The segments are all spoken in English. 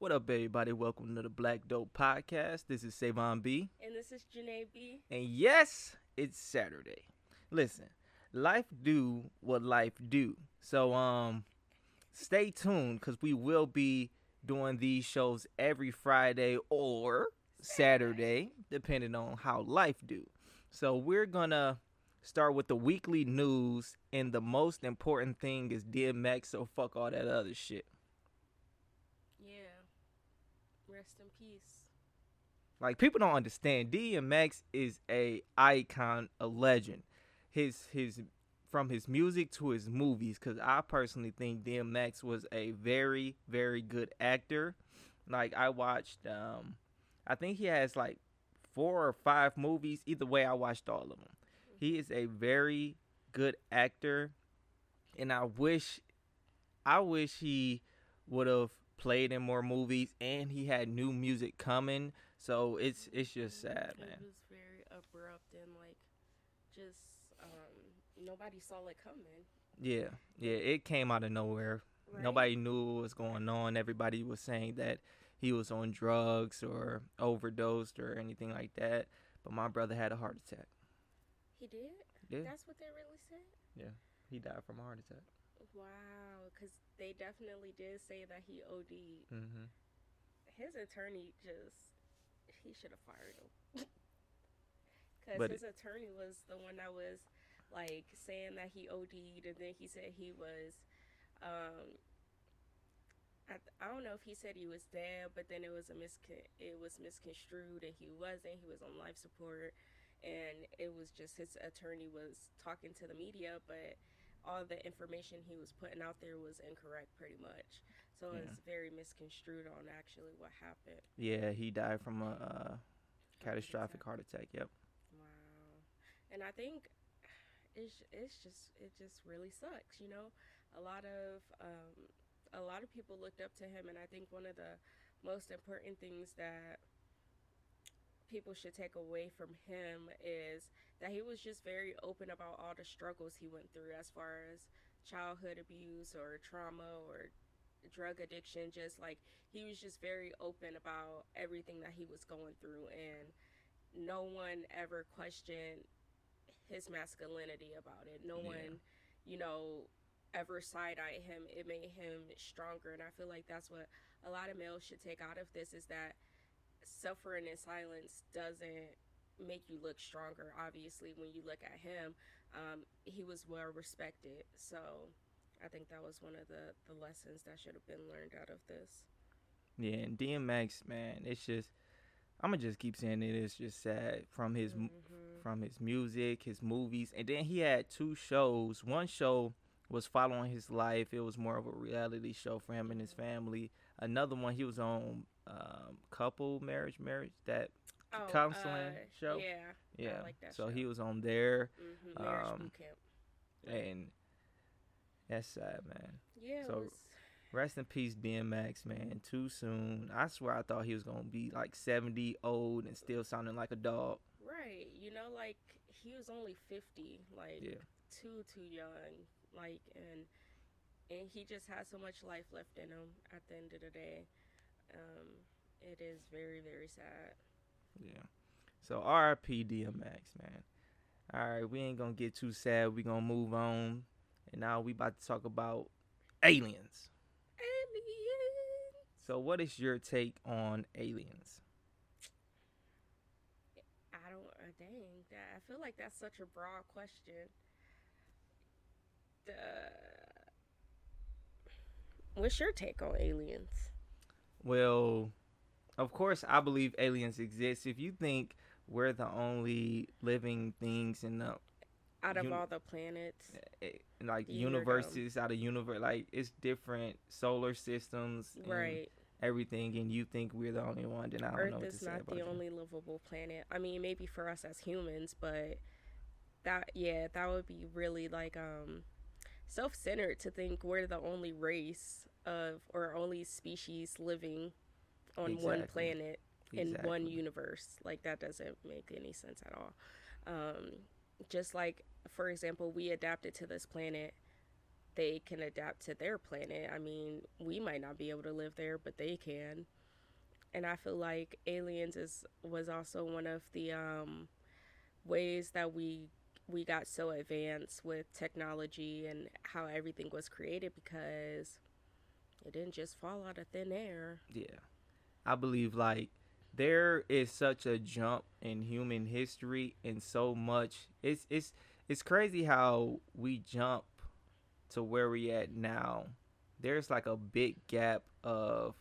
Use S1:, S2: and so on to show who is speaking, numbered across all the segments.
S1: What up, everybody? Welcome to the Black Dope Podcast. This is Savon B.
S2: And this is Janae B.
S1: And yes, it's Saturday. Listen, life do what life do. So um stay tuned because we will be doing these shows every Friday or Saturday, depending on how life do. So we're gonna start with the weekly news, and the most important thing is DMX. So fuck all that other shit.
S2: Yeah. Rest in peace.
S1: Like people don't understand. DMX is a icon, a legend. His his from his music to his movies, because I personally think DMX was a very very good actor. Like I watched, um, I think he has like four or five movies. Either way, I watched all of them. He is a very good actor, and I wish, I wish he would have played in more movies, and he had new music coming. So it's it's just sad, man.
S2: It was very abrupt and like just um nobody saw it coming.
S1: Yeah, yeah, it came out of nowhere.
S2: Right?
S1: Nobody knew what was going on. Everybody was saying that he was on drugs or overdosed or anything like that. But my brother had a heart attack.
S2: He did?
S1: Yeah,
S2: That's what they really said? Yeah.
S1: He died from a heart attack.
S2: Wow, because they definitely did say that he OD'd.
S1: hmm
S2: His attorney just, he should have fired him. Because his attorney was the one that was like saying that he OD'd, and then he said he was, um, I, I don't know if he said he was dead, but then it was a miscon it was misconstrued, and he wasn't. He was on life support, and it was just his attorney was talking to the media, but all the information he was putting out there was incorrect, pretty much. So
S1: Yeah.
S2: it's very misconstrued on actually what happened.
S1: Yeah, he died from a uh, catastrophic heart attack. Yep.
S2: Wow. And I think it's it's just it just really sucks, you know. A lot of um a lot of people looked up to him and I think one of the most important things that people should take away from him is that he was just very open about all the struggles he went through as far as childhood abuse or trauma or drug addiction just like he was just very open about everything that he was going through and no one ever questioned his masculinity about it. No
S1: Yeah.
S2: one, you know, ever side eyed him. It made him stronger. And I feel like that's what a lot of males should take out of this is that suffering in silence doesn't make you look stronger. Obviously, when you look at him, um, he was well respected. So I think that was one of the, the lessons that should have been learned out of this.
S1: Yeah, and DMX, man, it's just I'm gonna just keep saying it. It's just sad from his m
S2: Mhm.
S1: from his music, his movies, and then he had two shows. One show was following his life. It was more of a reality show for him and his family. Another one, he was on um, couple marriage, marriage that
S2: Oh,
S1: counseling
S2: uh,
S1: show.
S2: Yeah.
S1: yeah.
S2: like that
S1: so
S2: show.
S1: he was on there,
S2: hmm
S1: Um, and that's sad, man.
S2: Yeah,
S1: so-
S2: it was,
S1: Rest in peace, DMX, man. Too soon. I swear I thought he was gonna be like 70, old, and still sounding like a dog.
S2: right. You know, like he was only fifty, like
S1: Yeah.
S2: too too young, like and and he just has so much life left in him. At the end of the day, um, it is very very sad.
S1: Yeah. So RIP DMX, man. All right, we ain't gonna get too sad. We gonna move on, and now we about to talk about aliens.
S2: Alien.
S1: So, what is your take on aliens?
S2: I don't. Uh, dang, that I feel like that's such a broad question. The. What's your take on aliens?
S1: Well, of course, I believe aliens exist. If you think we're the only living things in the
S2: Out of all the planets,
S1: eh, like
S2: The
S1: universes out of universe, like it's different solar systems, and
S2: right?
S1: Everything, and you think we're the only one, then I don't know
S2: Earth
S1: what to
S2: is
S1: say
S2: not
S1: about
S2: the
S1: you.
S2: only livable planet. I mean, maybe for us as humans, but that yeah, that would be really like um self-centered to think we're the only race of or only species living on one planet in one universe. Like that doesn't make any sense at all. Um just like for example, we adapted to this planet they can adapt to their planet. I mean, we might not be able to live there, but they can. And I feel like aliens is was also one of the um, ways that we we got so advanced with technology and how everything was created because it didn't just fall out of thin air.
S1: Yeah. I believe like there is such a jump in human history and so much it's it's it's crazy how we jump to where we at now. There's like a big gap of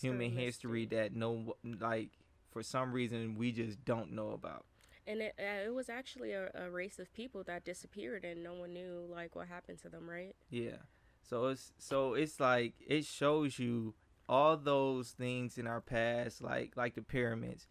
S1: human history that no like for some reason we just don't know about
S2: and it uh, it was actually a, a race of people that disappeared and no one knew like what happened to them right
S1: yeah so it's so it's like it shows you all those things in our past like like the pyramids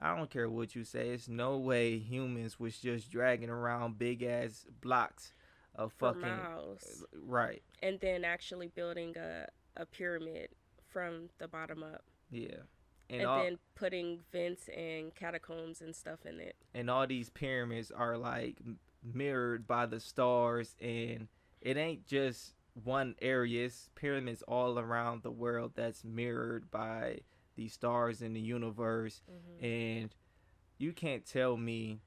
S1: i don't care what you say it's no way humans was just dragging around big ass blocks of For fucking miles. Uh, right
S2: and then actually building a, a pyramid from the bottom up
S1: yeah
S2: and, and all, then putting vents and catacombs and stuff in it.
S1: And all these pyramids are like mirrored by the stars, and it ain't just one area. It's pyramids all around the world that's mirrored by the stars in the universe, mm-hmm. and you can't tell me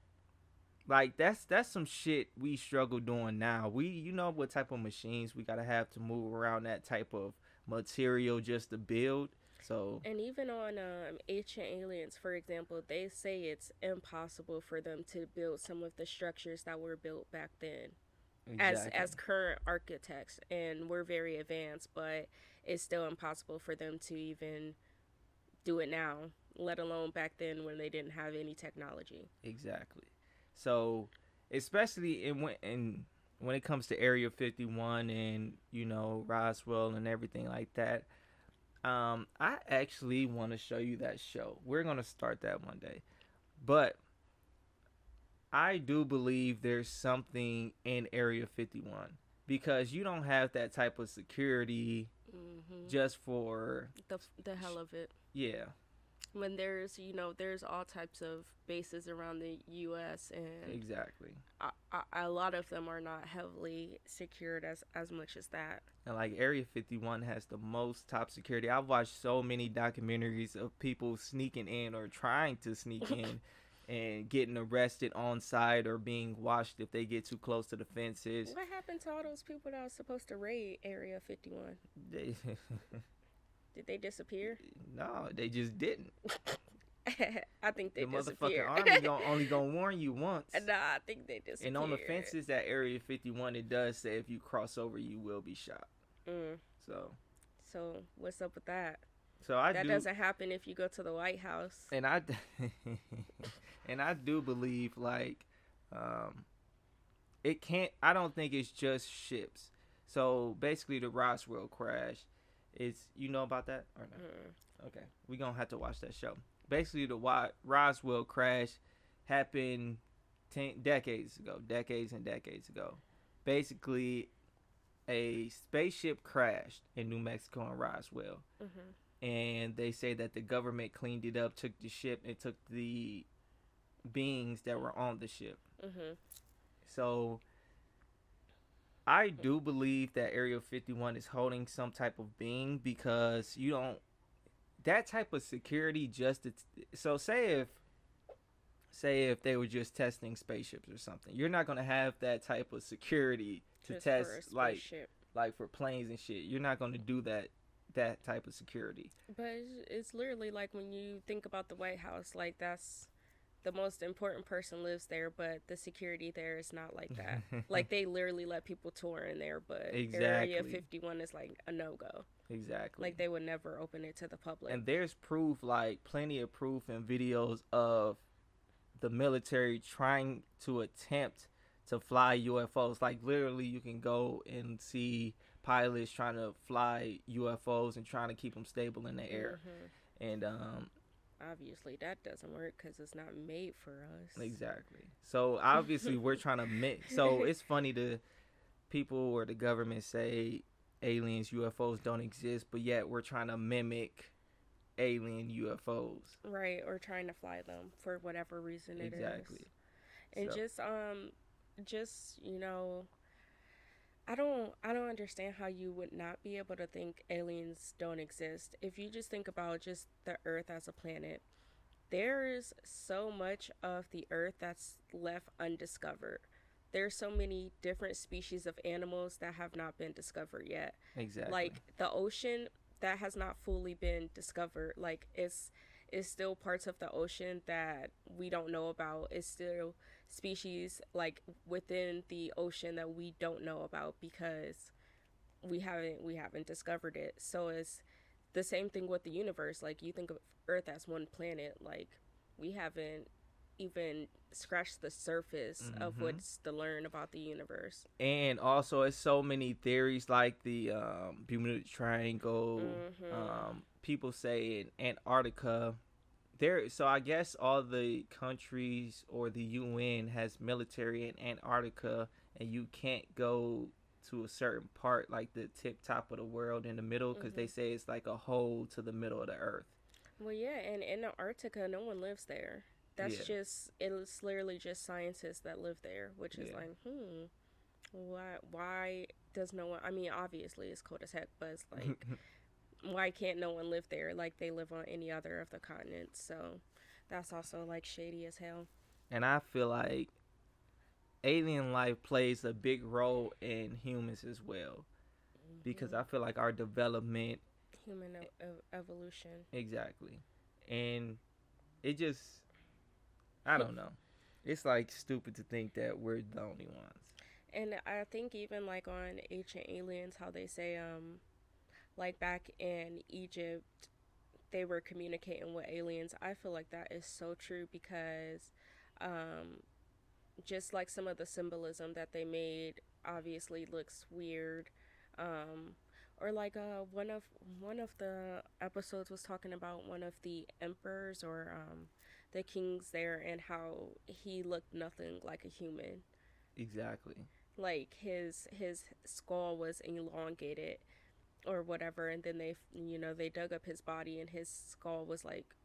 S1: like that's that's some shit we struggle doing now. We you know what type of machines we gotta have to move around that type of material just to build so
S2: and even on um, ancient aliens, for example, they say it's impossible for them to build some of the structures that were built back then. Exactly. As as current architects, and we're very advanced, but it's still impossible for them to even do it now, let alone back then when they didn't have any technology.
S1: Exactly. So, especially in when in when it comes to Area 51 and you know Roswell and everything like that, um, I actually want to show you that show. We're gonna start that one day, but I do believe there's something in Area 51 because you don't have that type of security mm-hmm. just for
S2: the the hell of it.
S1: Yeah,
S2: when there's you know there's all types of bases around the U.S. and
S1: exactly
S2: a, a, a, lot of them are not heavily secured as as much as that.
S1: And like Area 51 has the most top security. I've watched so many documentaries of people sneaking in or trying to sneak in. And getting arrested on site or being watched if they get too close to the fences.
S2: What happened to all those people that was supposed to raid Area 51? They Did they disappear?
S1: No, they just didn't.
S2: I think they
S1: the
S2: disappeared.
S1: motherfucking army gonna, only gonna warn you once.
S2: Nah, I think they disappeared.
S1: And on the fences at Area 51, it does say if you cross over, you will be shot. Mm. So.
S2: So what's up with that?
S1: So I
S2: that
S1: do,
S2: doesn't happen if you go to the White House.
S1: And I, and I do believe like, um, it can't. I don't think it's just ships. So basically, the Roswell crash is you know about that or not? Mm. Okay, we gonna have to watch that show. Basically, the Roswell crash happened ten decades ago, decades and decades ago. Basically, a spaceship crashed in New Mexico and Roswell, mm-hmm. and they say that the government cleaned it up, took the ship, and took the beings that were on the ship. Mm-hmm. So I do believe that Area 51 is holding some type of being because you don't that type of security just to, so say if say if they were just testing spaceships or something you're not going to have that type of security to just test like like for planes and shit you're not going to do that that type of security
S2: but it's, it's literally like when you think about the white house like that's the most important person lives there, but the security there is not like that. like they literally let people tour in there, but exactly. Area 51 is like a no go.
S1: Exactly.
S2: Like they would never open it to the public.
S1: And there's proof, like plenty of proof and videos of the military trying to attempt to fly UFOs. Like literally, you can go and see pilots trying to fly UFOs and trying to keep them stable in the air. Mm-hmm. And um,
S2: obviously that doesn't work because it's not made for us.
S1: Exactly. So obviously we're trying to make. So it's funny to people or the government say aliens, UFOs don't exist, but yet we're trying to mimic alien UFOs.
S2: Right, or trying to fly them for whatever reason it exactly. is. And so. just um, just you know. I don't I don't understand how you would not be able to think aliens don't exist. If you just think about just the earth as a planet, there is so much of the earth that's left undiscovered. There's so many different species of animals that have not been discovered yet.
S1: Exactly.
S2: Like the ocean that has not fully been discovered. Like it's it's still parts of the ocean that we don't know about. It's still species like within the ocean that we don't know about because we haven't we haven't discovered it. So it's the same thing with the universe. Like you think of Earth as one planet, like we haven't even scratched the surface mm-hmm. of what's to learn about the universe.
S1: And also, it's so many theories like the um, Bermuda Triangle. Mm-hmm. Um, people say in Antarctica. There, so I guess all the countries or the UN has military in Antarctica, and you can't go to a certain part, like the tip top of the world in the middle, because mm-hmm. they say it's like a hole to the middle of the earth.
S2: Well, yeah, and in Antarctica, no one lives there. That's yeah. just it's literally just scientists that live there, which is yeah. like, hmm, why why does no one? I mean, obviously it's cold as heck, but it's like, why can't no one live there like they live on any other of the continents? So that's also like shady as hell.
S1: And I feel like alien life plays a big role in humans as well, mm-hmm. because I feel like our development,
S2: human evolution,
S1: exactly, and it just I don't know. It's like stupid to think that we're the only ones.
S2: And I think even like on Ancient Aliens, how they say, um, like back in Egypt, they were communicating with aliens. I feel like that is so true because, um, just like some of the symbolism that they made obviously looks weird. Um, or like uh one of one of the episodes was talking about one of the emperors or um the kings there and how he looked nothing like a human.
S1: Exactly.
S2: Like his his skull was elongated or whatever and then they you know they dug up his body and his skull was like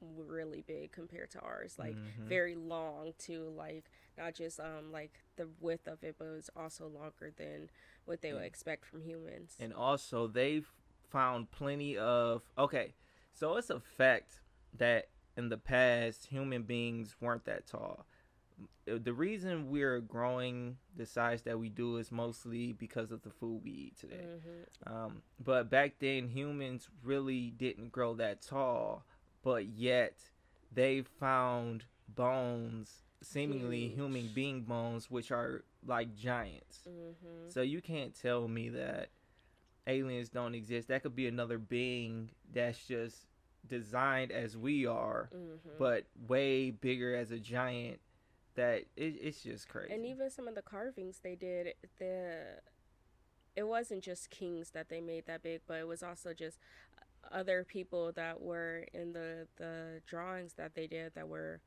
S2: really big compared to ours like mm-hmm. very long too like not just um like the width of it but it was also longer than what they would expect from humans
S1: and also they've found plenty of okay so it's a fact that in the past, human beings weren't that tall. The reason we're growing the size that we do is mostly because of the food we eat today. Mm-hmm. Um, but back then, humans really didn't grow that tall, but yet they found bones, seemingly Huge. human being bones, which are like giants. Mm-hmm. So you can't tell me that aliens don't exist. That could be another being that's just designed as we are, mm-hmm. but way bigger as a giant. That it, it's just crazy.
S2: And even some of the carvings they did, the it wasn't just kings that they made that big, but it was also just other people that were in the the drawings that they did that were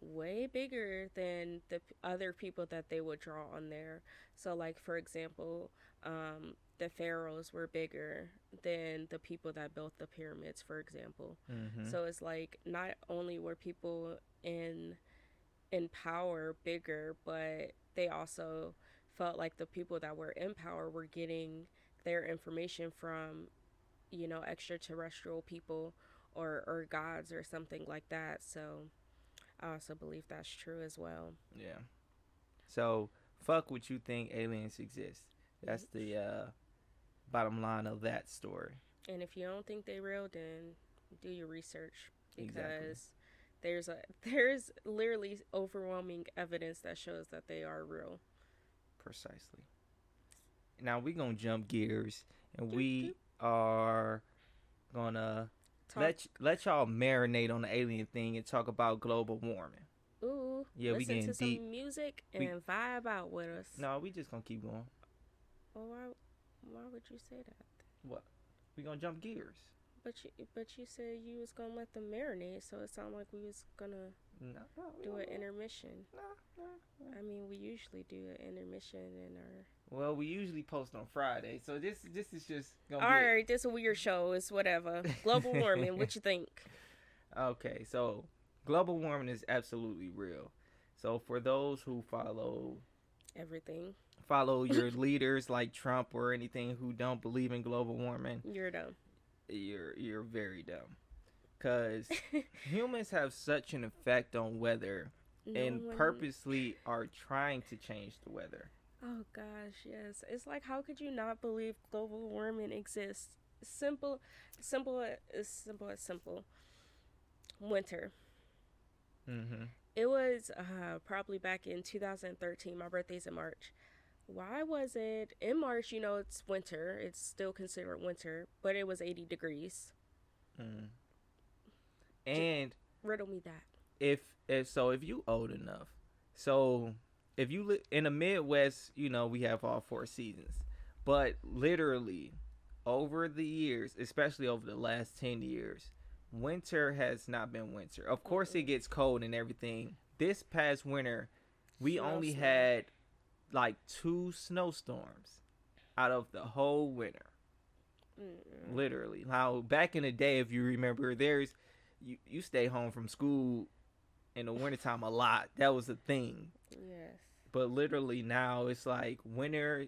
S2: way bigger than the other people that they would draw on there. So, like for example, um, the pharaohs were bigger than the people that built the pyramids, for example. Mm-hmm. So it's like not only were people in in power bigger, but they also felt like the people that were in power were getting their information from, you know, extraterrestrial people or or gods or something like that. So I also believe that's true as well.
S1: Yeah. So fuck what you think aliens exist. That's the uh bottom line of that story.
S2: And if you don't think they're real, then do your research because exactly. There's a there's literally overwhelming evidence that shows that they are real.
S1: Precisely. Now we're gonna jump gears and we are gonna talk. let let y'all marinate on the alien thing and talk about global warming.
S2: Ooh, yeah, we getting to deep. some music and we, vibe out with us.
S1: No, we just gonna keep going.
S2: Well, why why would you say that?
S1: What? We gonna jump gears.
S2: But you, but you said you was gonna let them marinate, so it sounded like we was gonna no, no, do an intermission. No, no, no, I mean, we usually do an intermission in our.
S1: Well, we usually post on Friday, so this this is just.
S2: All right, this is a weird show. It's whatever. Global warming. what you think?
S1: Okay, so global warming is absolutely real. So for those who follow
S2: everything
S1: follow your leaders like Trump or anything who don't believe in global warming,
S2: You're dumb.
S1: You're you're very dumb. Cause humans have such an effect on weather
S2: No
S1: and
S2: one-
S1: purposely are trying to change the weather.
S2: Oh gosh, yes. It's like how could you not believe global warming exists? Simple, simple as simple as simple. Winter.
S1: Mm-hmm.
S2: It was uh, probably back in 2013. My birthday's in March. Why was it in March? You know, it's winter. It's still considered winter, but it was 80 degrees.
S1: Mm. And
S2: Riddle me that.
S1: if if so if you old enough so if you li- in the midwest you know we have all four seasons but literally over the years especially over the last 10 years winter has not been winter of course it
S2: Mm-mm.
S1: gets cold and everything this past winter we only had like two snowstorms out of the whole winter
S2: Mm-mm.
S1: literally Now back in the day if you remember there's you, you stay home from school in the wintertime a lot that was a thing
S2: Yes.
S1: but literally now it's like winter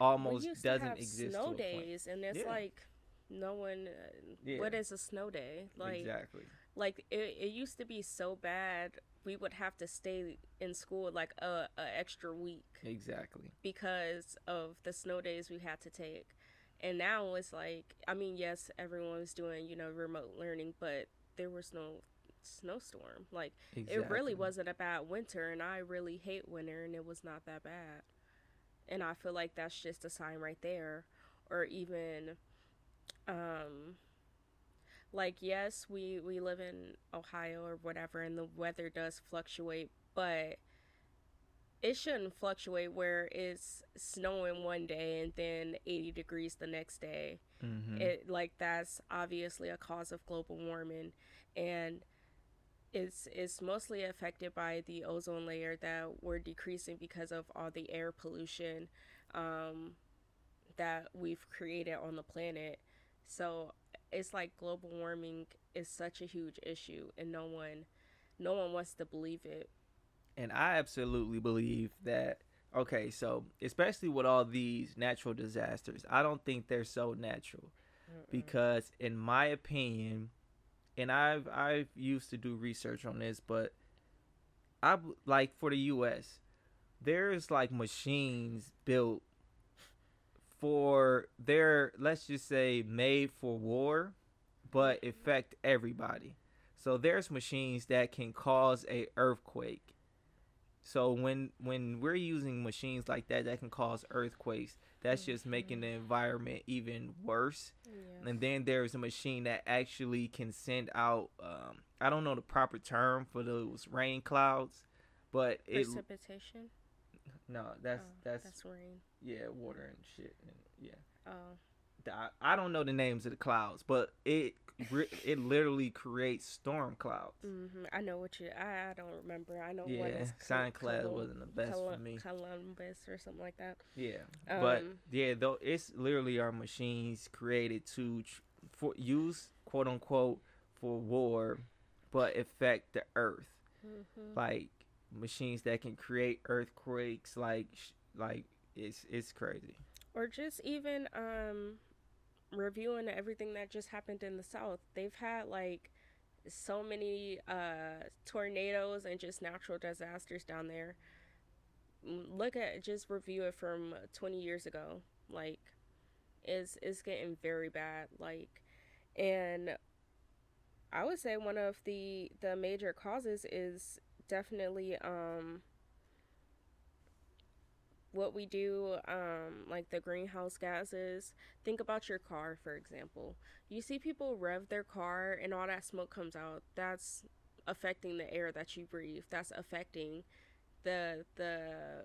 S1: almost doesn't exist
S2: snow
S1: to a point.
S2: days, and it's
S1: Yeah.
S2: like no one. Uh,
S1: Yeah.
S2: What is a snow day? Like,
S1: exactly
S2: like it, it used to be so bad. We would have to stay in school like a, a extra week
S1: exactly
S2: because of the snow days we had to take. And now it's like, I mean, yes, everyone was doing you know remote learning, but there was no snowstorm. Like
S1: exactly
S2: it really wasn't a bad winter, and I really hate winter, and it was not that bad. And I feel like that's just a sign right there, or even, um, like yes, we we live in Ohio or whatever, and the weather does fluctuate, but it shouldn't fluctuate where it's snowing one day and then 80 degrees the next day
S1: Mhm.
S2: it like that's obviously a cause of global warming and it's it's mostly affected by the ozone layer that we're decreasing because of all the air pollution um, that we've created on the planet so it's like global warming is such a huge issue and no one no one wants to believe it.
S1: And i absolutely believe that okay so especially with all these natural disasters i don't think they're so natural. Because in my opinion and i've i've used to do research on this but I like for the us there's like machines built for they're let's just say made for war but affect everybody. So there's machines that can cause a earthquake. So when when we're using machines like that that can cause earthquakes that's just making the environment even worse.
S2: Yeah.
S1: and then there's a machine that actually can send out um, i don't know the proper term for those rain clouds but it
S2: precipitation
S1: no that's
S2: Oh,
S1: that's,
S2: that's rain
S1: yeah water and shit and yeah
S2: oh
S1: I, I don't know the names of the clouds but it it literally creates storm clouds
S2: hmm I know what you. I, I don't remember. I know
S1: yeah
S2: what is
S1: science
S2: Col-
S1: class
S2: Colum-
S1: wasn't the best
S2: Colum-
S1: for me
S2: Columbus or something like that.
S1: Yeah, but
S2: Um,
S1: yeah, though it's literally our machines created to tr- for use quote unquote for war, but affect the earth.
S2: mhm.
S1: Like machines that can create earthquakes, like like it's it's crazy.
S2: Or just even um, reviewing everything that just happened in the South. They've had like so many uh, tornadoes and just natural disasters down there. Mm, Look at just review it from 20 years ago. Like, it's it's getting very bad. Like, and I would say one of the the major causes is definitely um what we do um like the greenhouse gases. Think about your car for example. You see people rev their car and all that smoke comes out. That's affecting the air that you breathe. That's affecting the the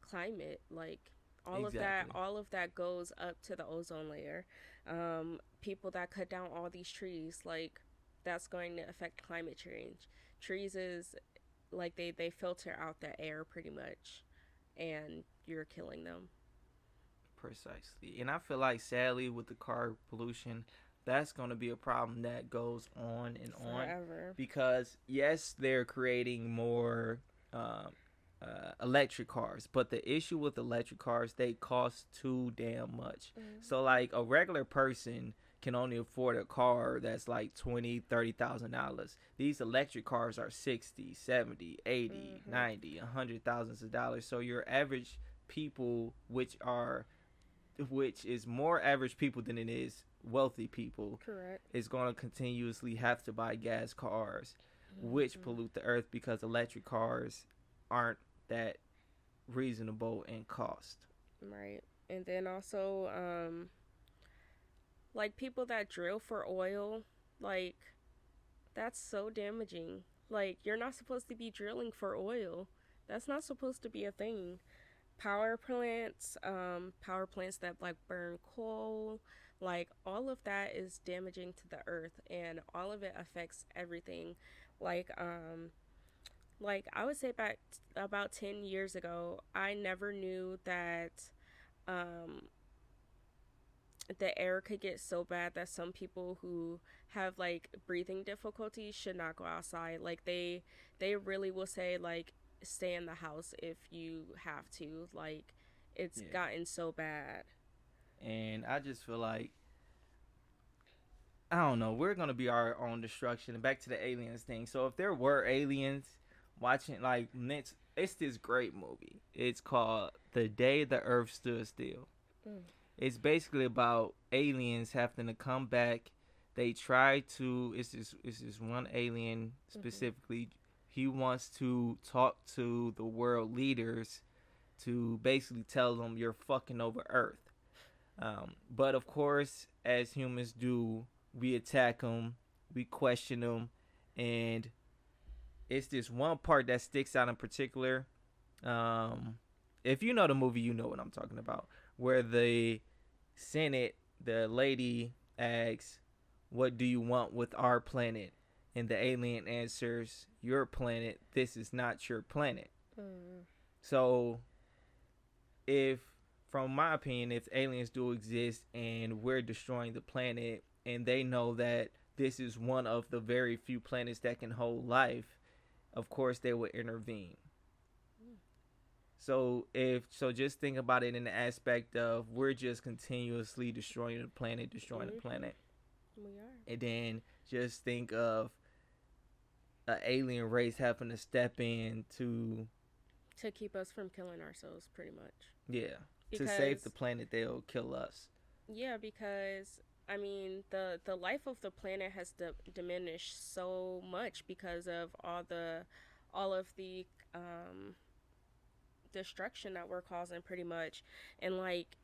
S2: climate. Like all of that all of that goes up to the ozone layer. Um people that cut down all these trees like that's going to affect climate change. Trees is like they they filter out the air pretty much and you're killing them
S1: Precisely, and I feel like sadly with the car pollution, that's going to be a problem that goes on and on.
S2: forever
S1: because yes, they're creating more um, uh, electric cars. But the issue with electric cars, they cost too damn much. Mm-hmm. So like a regular person can only afford a car that's like twenty, thirty thousand dollars. These electric cars are 60, 70, 80, mm-hmm. 90, a hundred thousands of dollars. So your average people, which are which is more average people than it is wealthy people,
S2: correct,
S1: is going to continuously have to buy gas cars, mm-hmm. which pollute the earth because electric cars aren't that reasonable in cost.
S2: Right, and then also, um, like people that drill for oil, like that's so damaging. Like you're not supposed to be drilling for oil. That's not supposed to be a thing power plants, um, power plants that like burn coal, like all of that is damaging to the earth and all of it affects everything. Like um like I would say back t- about 10 years ago, I never knew that um the air could get so bad that some people who have like breathing difficulties should not go outside like they they really will say like stay in the house if you have to. Like, it's yeah. gotten so bad.
S1: And I just feel like I don't know. We're gonna be our own destruction. And back to the aliens thing. So if there were aliens watching, like it's it's this great movie. It's called The Day the Earth Stood Still. Mm. It's basically about aliens having to come back. They try to. It's this. It's this one alien mm-hmm. specifically. Mm-hmm he wants to talk to the world leaders to basically tell them you're fucking over Earth. Um, but of course, as humans do, we attack them, we question them, and it's this one part that sticks out in particular. Um, if you know the movie, you know what I'm talking about. Where the Senate, the lady asks, "What do you want with our planet?" and the alien answers, "Your planet. This is not your planet." Mm. So, if, from my opinion, if aliens do exist and we're destroying the planet, and they know that this is one of the very few planets that can hold life, of course they would intervene. Mm. So if so, just think about it in the aspect of we're just continuously destroying the planet, destroying mm-hmm. the planet.
S2: We are.
S1: And then just think of an alien race having to step in to
S2: to keep us from killing ourselves pretty much
S1: yeah because, to save the planet they'll kill us
S2: yeah because i mean the the life of the planet has d- diminished so much because of all the all of the um destruction that we're causing pretty much and like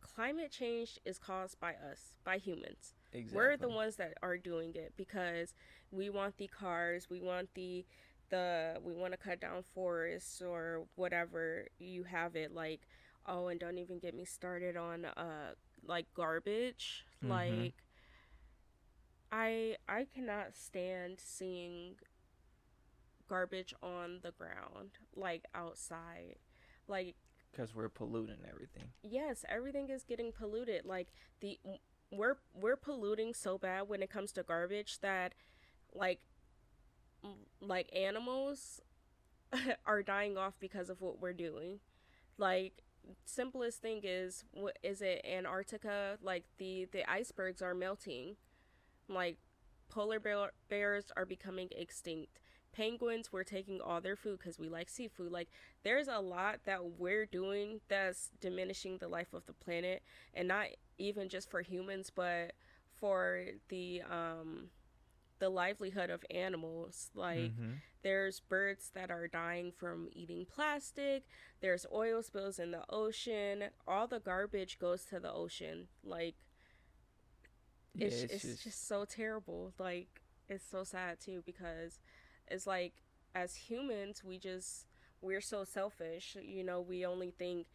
S2: climate change is caused by us by humans Exactly. We're the ones that are doing it because we want the cars, we want the the we want to cut down forests or whatever you have it like oh and don't even get me started on uh like garbage mm-hmm. like I I cannot stand seeing garbage on the ground like outside. Like
S1: because we're polluting everything.
S2: Yes everything is getting polluted. Like the we're we're polluting so bad when it comes to garbage that like like animals are dying off because of what we're doing. Like simplest thing is what is it antarctica? Like the the icebergs are melting. Like polar bear, bears are becoming extinct penguins we're taking all their food because we like seafood. Like there's a lot that we're doing that's diminishing the life of the planet and not even just for humans but for the um the livelihood of animals. Like mm-hmm. there's birds that are dying from eating plastic. There's oil spills in the ocean. All the garbage goes to the ocean. Like it's, yeah, it's, it's just... just so terrible. Like it's so sad too because it's like as humans we just we're so selfish. You know we only think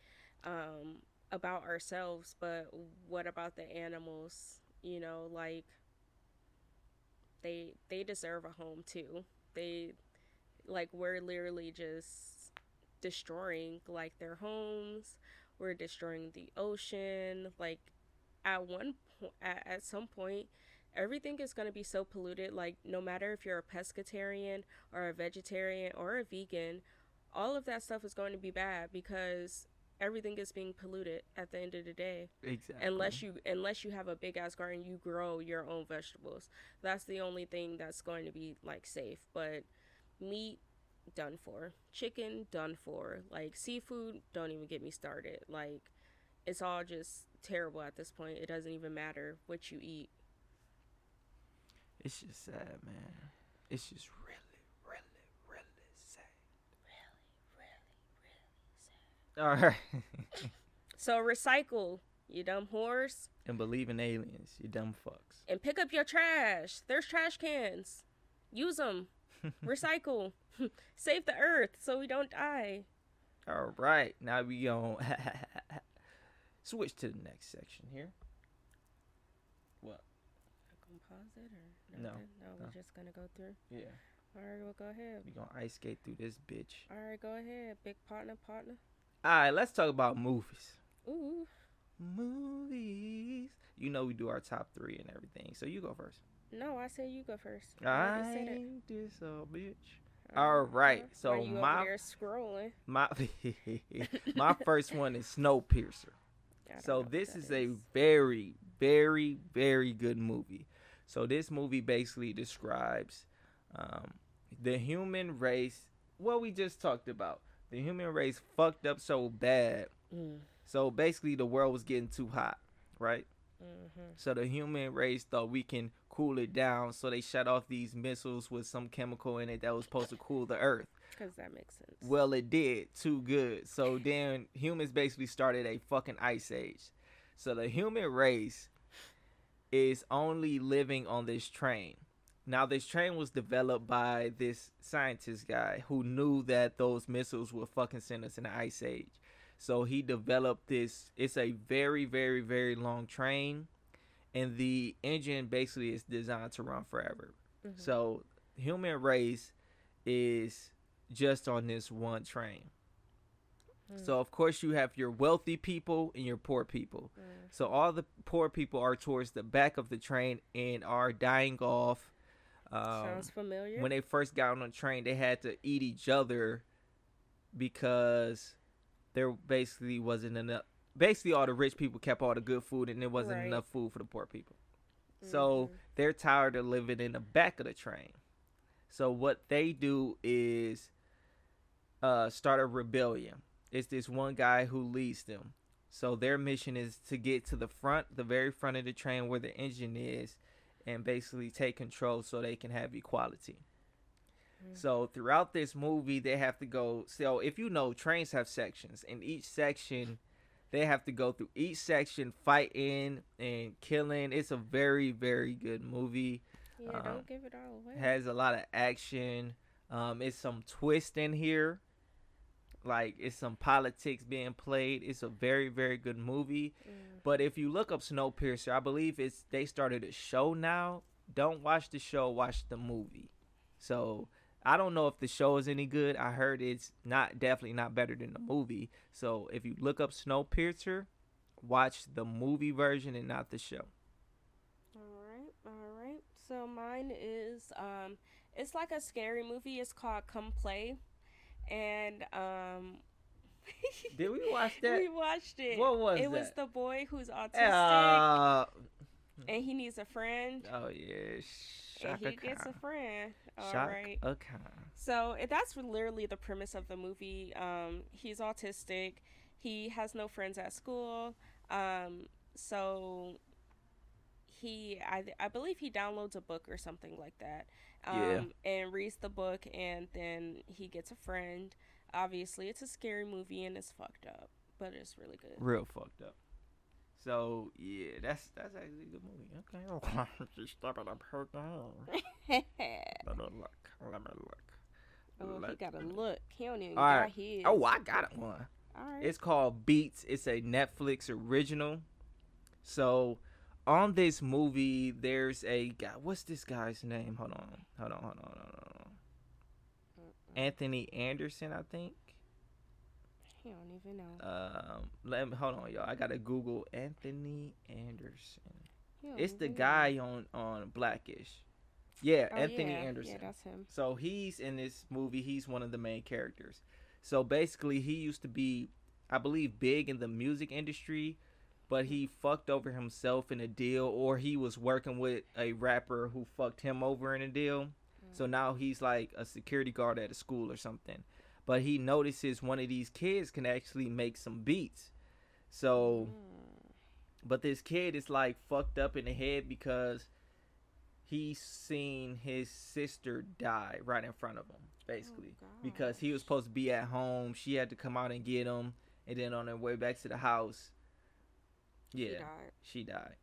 S2: um about ourselves but what about the animals? You know like they they deserve a home too. They like we're literally just destroying like their homes. We're destroying the ocean. Like at one point at, at some point everything is going to be so polluted like no matter if you're a pescatarian or a vegetarian or a vegan all of that stuff is going to be bad because everything is being polluted at the end of the day.
S1: Exactly.
S2: unless you unless you have a big ass garden you grow your own vegetables. That's the only thing that's going to be like safe but meat done for. Chicken done for. Like seafood don't even get me started. Like it's all just terrible at this point. It doesn't even matter what you eat
S1: It's just sad, man. It's just really, really, really sad. All right.
S2: so recycle you dumb whores
S1: and believe in aliens, you dumb fucks.
S2: and pick up your trash there's trash cans use them recycle save the earth so we don't die
S1: All right. Now we going switch to the next section here. What?
S2: Pause it or
S1: No,
S2: nothing? No,
S1: no.
S2: we're just gonna go through.
S1: Yeah.
S2: All right, well, go ahead.
S1: We gonna ice skate through this bitch.
S2: All right, go ahead, big partner, partner.
S1: All right. Let's talk about movies.
S2: Ooh,
S1: Movies. You know we do our top three and everything. So you go first.
S2: no, I say you go first. I
S1: I
S2: said
S1: ain't this a bitch. All right, so my-
S2: scrolling.
S1: My my first one is Snowpiercer. So this
S2: that
S1: is a very, very, very good movie. So this movie basically describes um, the human race. What we just talked about. The human race fucked up so bad.
S2: Mm,
S1: So basically, the world was getting too hot, right?
S2: mhm.
S1: So the human race thought we can cool it down. So they shut off these missiles with some chemical in it that was supposed to cool the earth.
S2: Cause that makes sense.
S1: Well, it did too good. So then humans basically started a fucking ice age. So the human race is only living on this train. Now, this train was developed by this scientist guy who knew that those missiles would fucking send us in the ice age. So he developed this. It's a very, very, very long train, and the engine basically is designed to run forever.
S2: Mhm.
S1: So human race is just on this one train.
S2: Mm.
S1: So of course you have your wealthy people and your poor people.
S2: Mm.
S1: So all the poor people are towards the back of the train and are dying off. Um,
S2: Sounds familiar.
S1: when they first got on the train, they had to eat each other because there basically wasn't enough. Basically, all the rich people kept all the good food, and there wasn't
S2: Right.
S1: enough food for the poor people. So
S2: Mhm.
S1: they're tired of living in the back of the train. So what they do is uh, start a rebellion. It's this one guy who leads them. So their mission is to get to the front, the very front of the train where the engine is, and basically take control so they can have equality.
S2: Mm.
S1: So throughout this movie, they have to go. So if you know, trains have sections, and each section, they have to go through each section, fighting and killing. It's a very, very good movie.
S2: yeah,
S1: um,
S2: don't give it all away.
S1: Has a lot of action. Um, it's some twist in here. Like it's some politics being played. It's a very, very good movie.
S2: Mm.
S1: But if you look up Snowpiercer, I believe it's they started a show now. Don't watch the show, watch the movie. So I don't know if the show is any good. I heard it's not definitely not better than the movie. So if you look up Snowpiercer, watch the movie version and not the show.
S2: All right, all right. So mine is um, it's like a scary movie. It's called Come Play, and um.
S1: Did we watch that?
S2: we watched it.
S1: What was
S2: it? It
S1: was
S2: the boy who's autistic
S1: Uh,
S2: and he needs a friend,
S1: oh yeah,
S2: and
S1: Shaka
S2: he gets a friend. All
S1: Shaka
S2: right.
S1: Khan.
S2: So that's literally the premise of the movie. Um, he's autistic. He has no friends at school. Um, so he, I, I believe he downloads a book or something like that. Um, and reads the book, and then he gets a friend. Obviously, it's a scary movie and it's fucked up, but it's really good.
S1: Real fucked up. So yeah, that's that's actually a good movie. Okay. Just stop it up her down. Let me look. Let me look.
S2: oh, he got a look. He don't even
S1: All
S2: got
S1: right.
S2: his.
S1: Oh, I got one.
S2: All right.
S1: It's called Beats. It's a Netflix original. So on this movie, there's a guy. What's this guy's name? Hold on. Hold on. Hold on. Hold on. Hold on. Anthony Anderson, I think.
S2: he don't even know.
S1: Um, let me hold on, y'all. I gotta Google Anthony Anderson. It's the
S2: even know.
S1: guy on on Blackish. Yeah,
S2: Oh,
S1: Anthony
S2: yeah,
S1: Anderson.
S2: Yeah, that's him.
S1: So he's in this movie. He's one of the main characters. So basically, he used to be, I believe, big in the music industry, but he fucked over himself in a deal, or he was working with a rapper who fucked him over in a deal. So mm. now he's like a security guard at a school or something. But he notices one of these kids can actually make some beats. So, mm. but this kid is like fucked up in the head because he's seen his sister die right in front of him, basically. Oh, because he was supposed to be at home. She had to come out and get him. And then on their way back to the house, Yeah,
S2: died.
S1: she died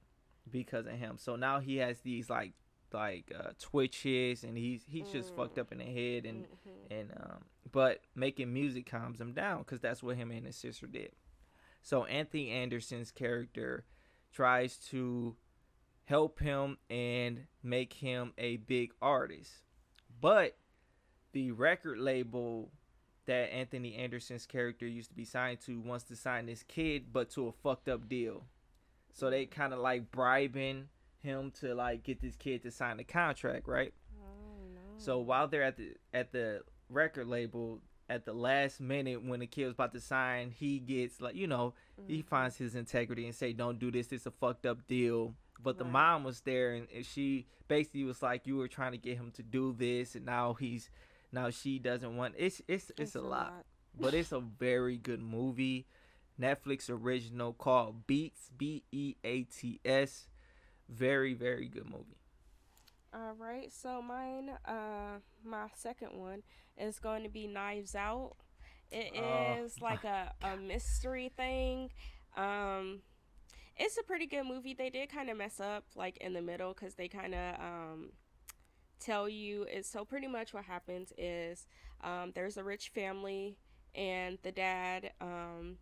S1: because of him. So now he has these like like uh, twitches, and he's he's just fucked up in the head, and
S2: Mhm.
S1: and um, but making music calms him down because that's what him and his sister did. So Anthony Anderson's character tries to help him and make him a big artist, but the record label that Anthony Anderson's character used to be signed to wants to sign this kid, but to a fucked up deal. So they kind of like bribing him to like get this kid to sign the contract, right?
S2: Oh, no.
S1: So while they're at the at the record label, at the last minute when the kid was about to sign, he gets like you know he
S2: Mhm.
S1: finds his integrity and say, "Don't do this. It's a fucked up deal." But the mom was there and, and she basically was like, "You were trying to get him to do this, and now he's now she doesn't want." It's it's it's, a, lot, but it's a very good movie. Netflix original called Beats B E A T S. Very very good movie.
S2: All right, so mine, uh, my second one is going to be Knives Out. It is
S1: Oh,
S2: like a, a mystery thing. Um, it's a pretty good movie. They did kind of mess up like in the middle because they kind of um, tell you it's so pretty much what happens is um, there's a rich family and the dad um,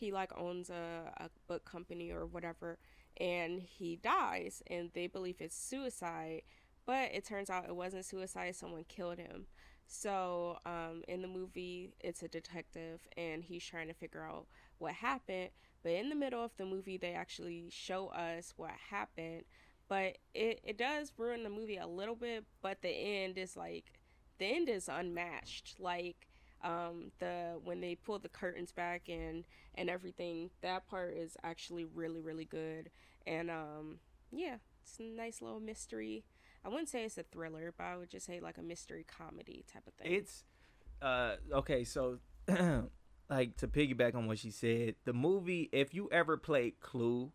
S2: he like owns a, a book company or whatever and he dies and they believe it's suicide but it turns out it wasn't suicide someone killed him. So um, in the movie it's a detective and he's trying to figure out what happened but in the middle of the movie they actually show us what happened but it, it does ruin the movie a little bit but the end is like the end is unmatched. Like um the when they pull the curtains back and and everything that part is actually really really good and um yeah it's a nice little mystery i wouldn't say it's a thriller but i would just say like a mystery comedy type of thing
S1: It's uh okay, so like to piggyback on what she said, the movie if you ever played Clue,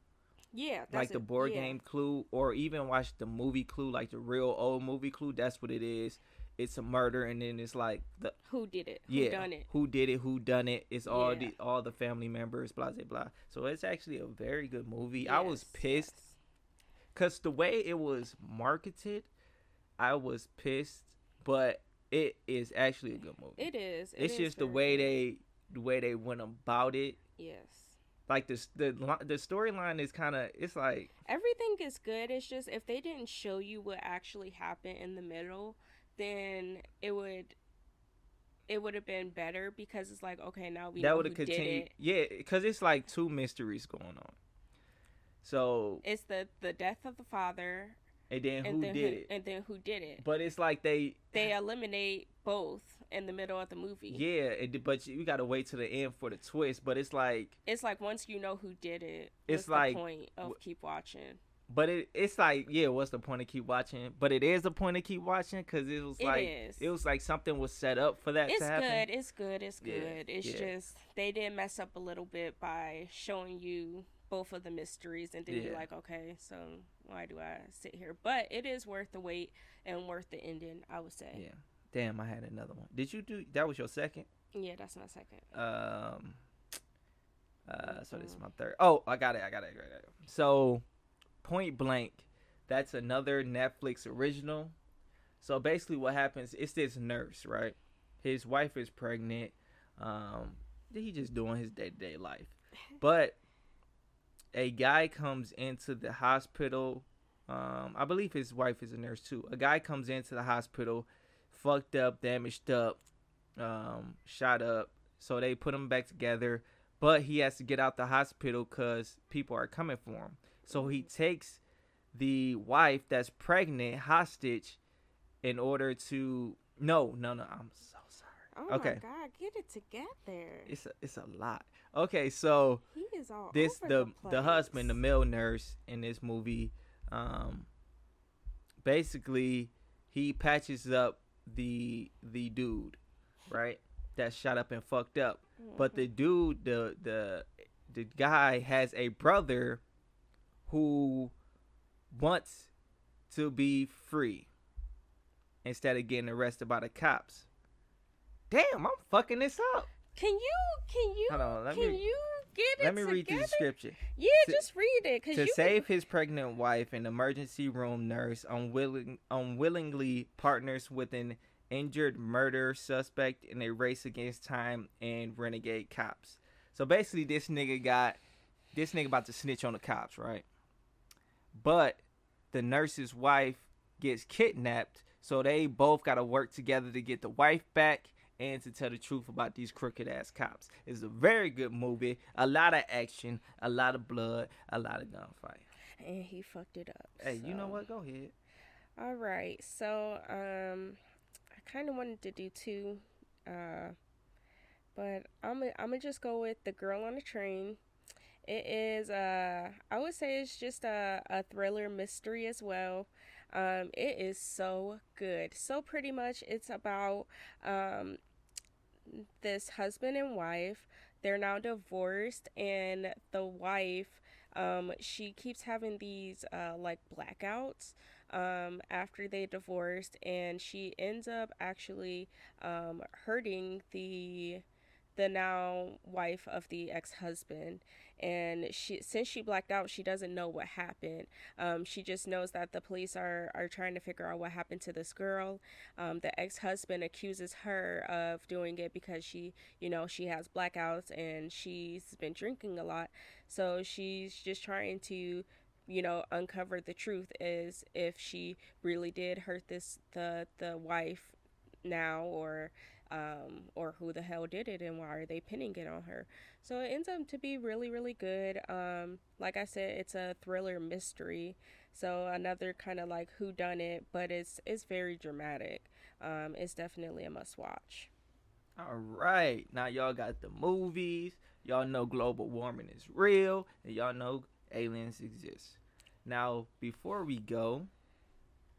S2: yeah that's
S1: like the
S2: it.
S1: board
S2: Yeah.
S1: game Clue or even watch the movie Clue, like the real old movie Clue, that's what it is. It's a murder and then it's like the
S2: who did it who
S1: yeah,
S2: done it
S1: who did it, who done it. It's all
S2: Yeah.
S1: the all the family members, blah blah blah. So it's actually a very good movie. I was
S2: Yes,
S1: pissed
S2: yes.
S1: because the way it was marketed, I was pissed. But it is actually a good movie.
S2: it is it
S1: it's
S2: is
S1: just the way
S2: good.
S1: they the way they went about it.
S2: yes
S1: Like the the the storyline is kind of it's like
S2: everything is good. It's just if they didn't show you what actually happened in the middle, then it would it would have been better because it's like okay now we
S1: that would have continued. Yeah, because it's like two mysteries going on. So
S2: It's the the death of the father
S1: and then
S2: and
S1: who
S2: then
S1: did
S2: who,
S1: it?
S2: and then who did it.
S1: But it's like they
S2: They eliminate both in the middle of the movie.
S1: yeah, it, but you got to wait to the end for the twist. But it's like
S2: It's like once you know who did it,
S1: It's like-
S2: the point of
S1: w-
S2: keep watching.
S1: But it, it's like, yeah, what's the point of keep watching? But it is the point to keep watching because it was
S2: It
S1: like
S2: is.
S1: it was like something was set up for that
S2: It's
S1: to happen.
S2: good. It's good. It's
S1: Yeah,
S2: good. It's
S1: yeah.
S2: just they did mess up a little bit by showing you both of the mysteries, and then you're like, okay, so why do I sit here? But it is worth the wait and worth the ending. I would say.
S1: Yeah. Damn, I had another one. Did you do that? Was your second?
S2: Yeah, that's my second.
S1: Um. Uh, so this is my third. Oh, I got it. I got it. I got it. So, Point Blank. That's another Netflix original. So basically, what happens? It's this nurse, right? His wife is pregnant. Um, he just doing his day to day life, but a guy comes into the hospital. Um, I believe his wife is a nurse too. A guy comes into the hospital, fucked up, damaged up, um, shot up. So they put him back together, but he has to get out the hospital because people are coming for him. So he takes the wife that's pregnant hostage in order to. No, no, no. I'm so sorry.
S2: Oh
S1: Okay.
S2: my God, get it together.
S1: It's a, it's a lot. Okay, so
S2: he is all
S1: this
S2: over
S1: the
S2: the,
S1: the husband, the male nurse in this movie, um, basically he patches up the the dude, right? That shot up and fucked up. But the dude, the the the guy has a brother who wants to be free instead of getting arrested by the cops. Damn, I'm fucking this up.
S2: Can you can you
S1: on,
S2: can
S1: me
S2: you get it
S1: let me read the
S2: together?
S1: description.
S2: Yeah,
S1: To-
S2: just read it
S1: To save his pregnant wife, an emergency room nurse unwilling, unwillingly partners with an injured murder suspect in a race against time and renegade cops. So basically, this nigga got this nigga about to snitch on the cops, right? But the nurse's wife gets kidnapped, so they both got to work together to get the wife back and to tell the truth about these crooked ass cops. It's a very good movie. A lot of action, a lot of blood, a lot of gunfight.
S2: and he fucked it up.
S1: Hey, you know what? Go ahead.
S2: All right, so um, I kind of wanted to do two, uh, but I'm i I'm gonna just go with the girl on the train. It is uh, I would say it's just a a thriller mystery as well. Um, it is so good. So pretty much, it's about um, this husband and wife. They're now divorced, and the wife, um, she keeps having these uh, like blackouts um, after they divorced, and she ends up actually um, hurting the the now wife of the ex-husband. And she since she blacked out she doesn't know what happened. Um, she just knows that the police are are trying to figure out what happened to this girl. Um, the ex-husband accuses her of doing it because she you know she has blackouts and she's been drinking a lot. So she's just trying to you know uncover the truth is if she really did hurt this the the wife now or um, or who the hell did it and why are they pinning it on her so it ends up to be really really good um, like i said it's a thriller mystery so another kind of like who done it but it's it's very dramatic um, it's definitely a must watch
S1: All right. Now y'all got the movies. Y'all know global warming is real, and y'all know aliens exist. Now, before we go,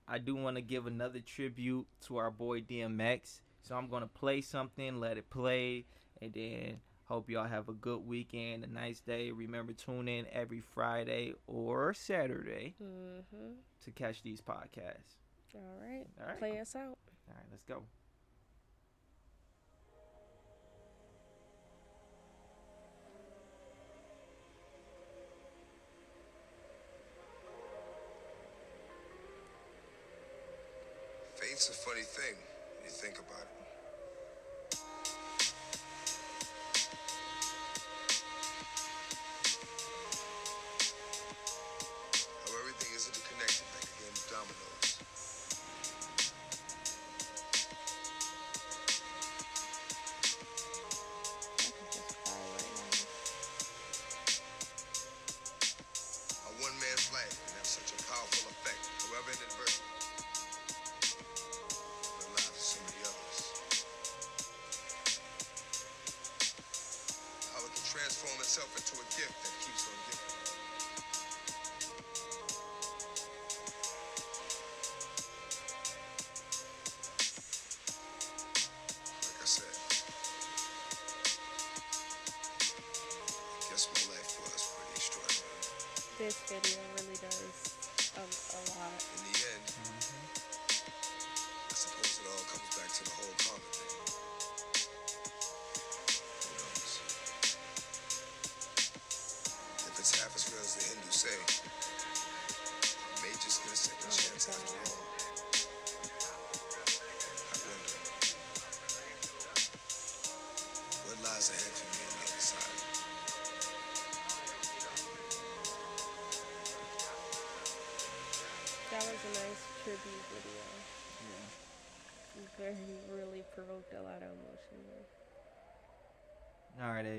S1: I do want to give another tribute to our boy DMX. So I'm gonna play something, let it play, and then hope y'all have a good weekend, a nice day. Remember, tune in every Friday or Saturday
S2: mm-hmm.
S1: to catch these podcasts.
S2: all right
S1: All right.
S2: play us out
S1: All right, let's go.
S3: Fate's a funny thing when you think about it. Itself into a gift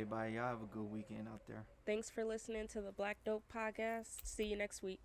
S1: everybody. Y'all have a good weekend out there.
S2: Thanks for listening to the Black Dope Podcast. See you next week.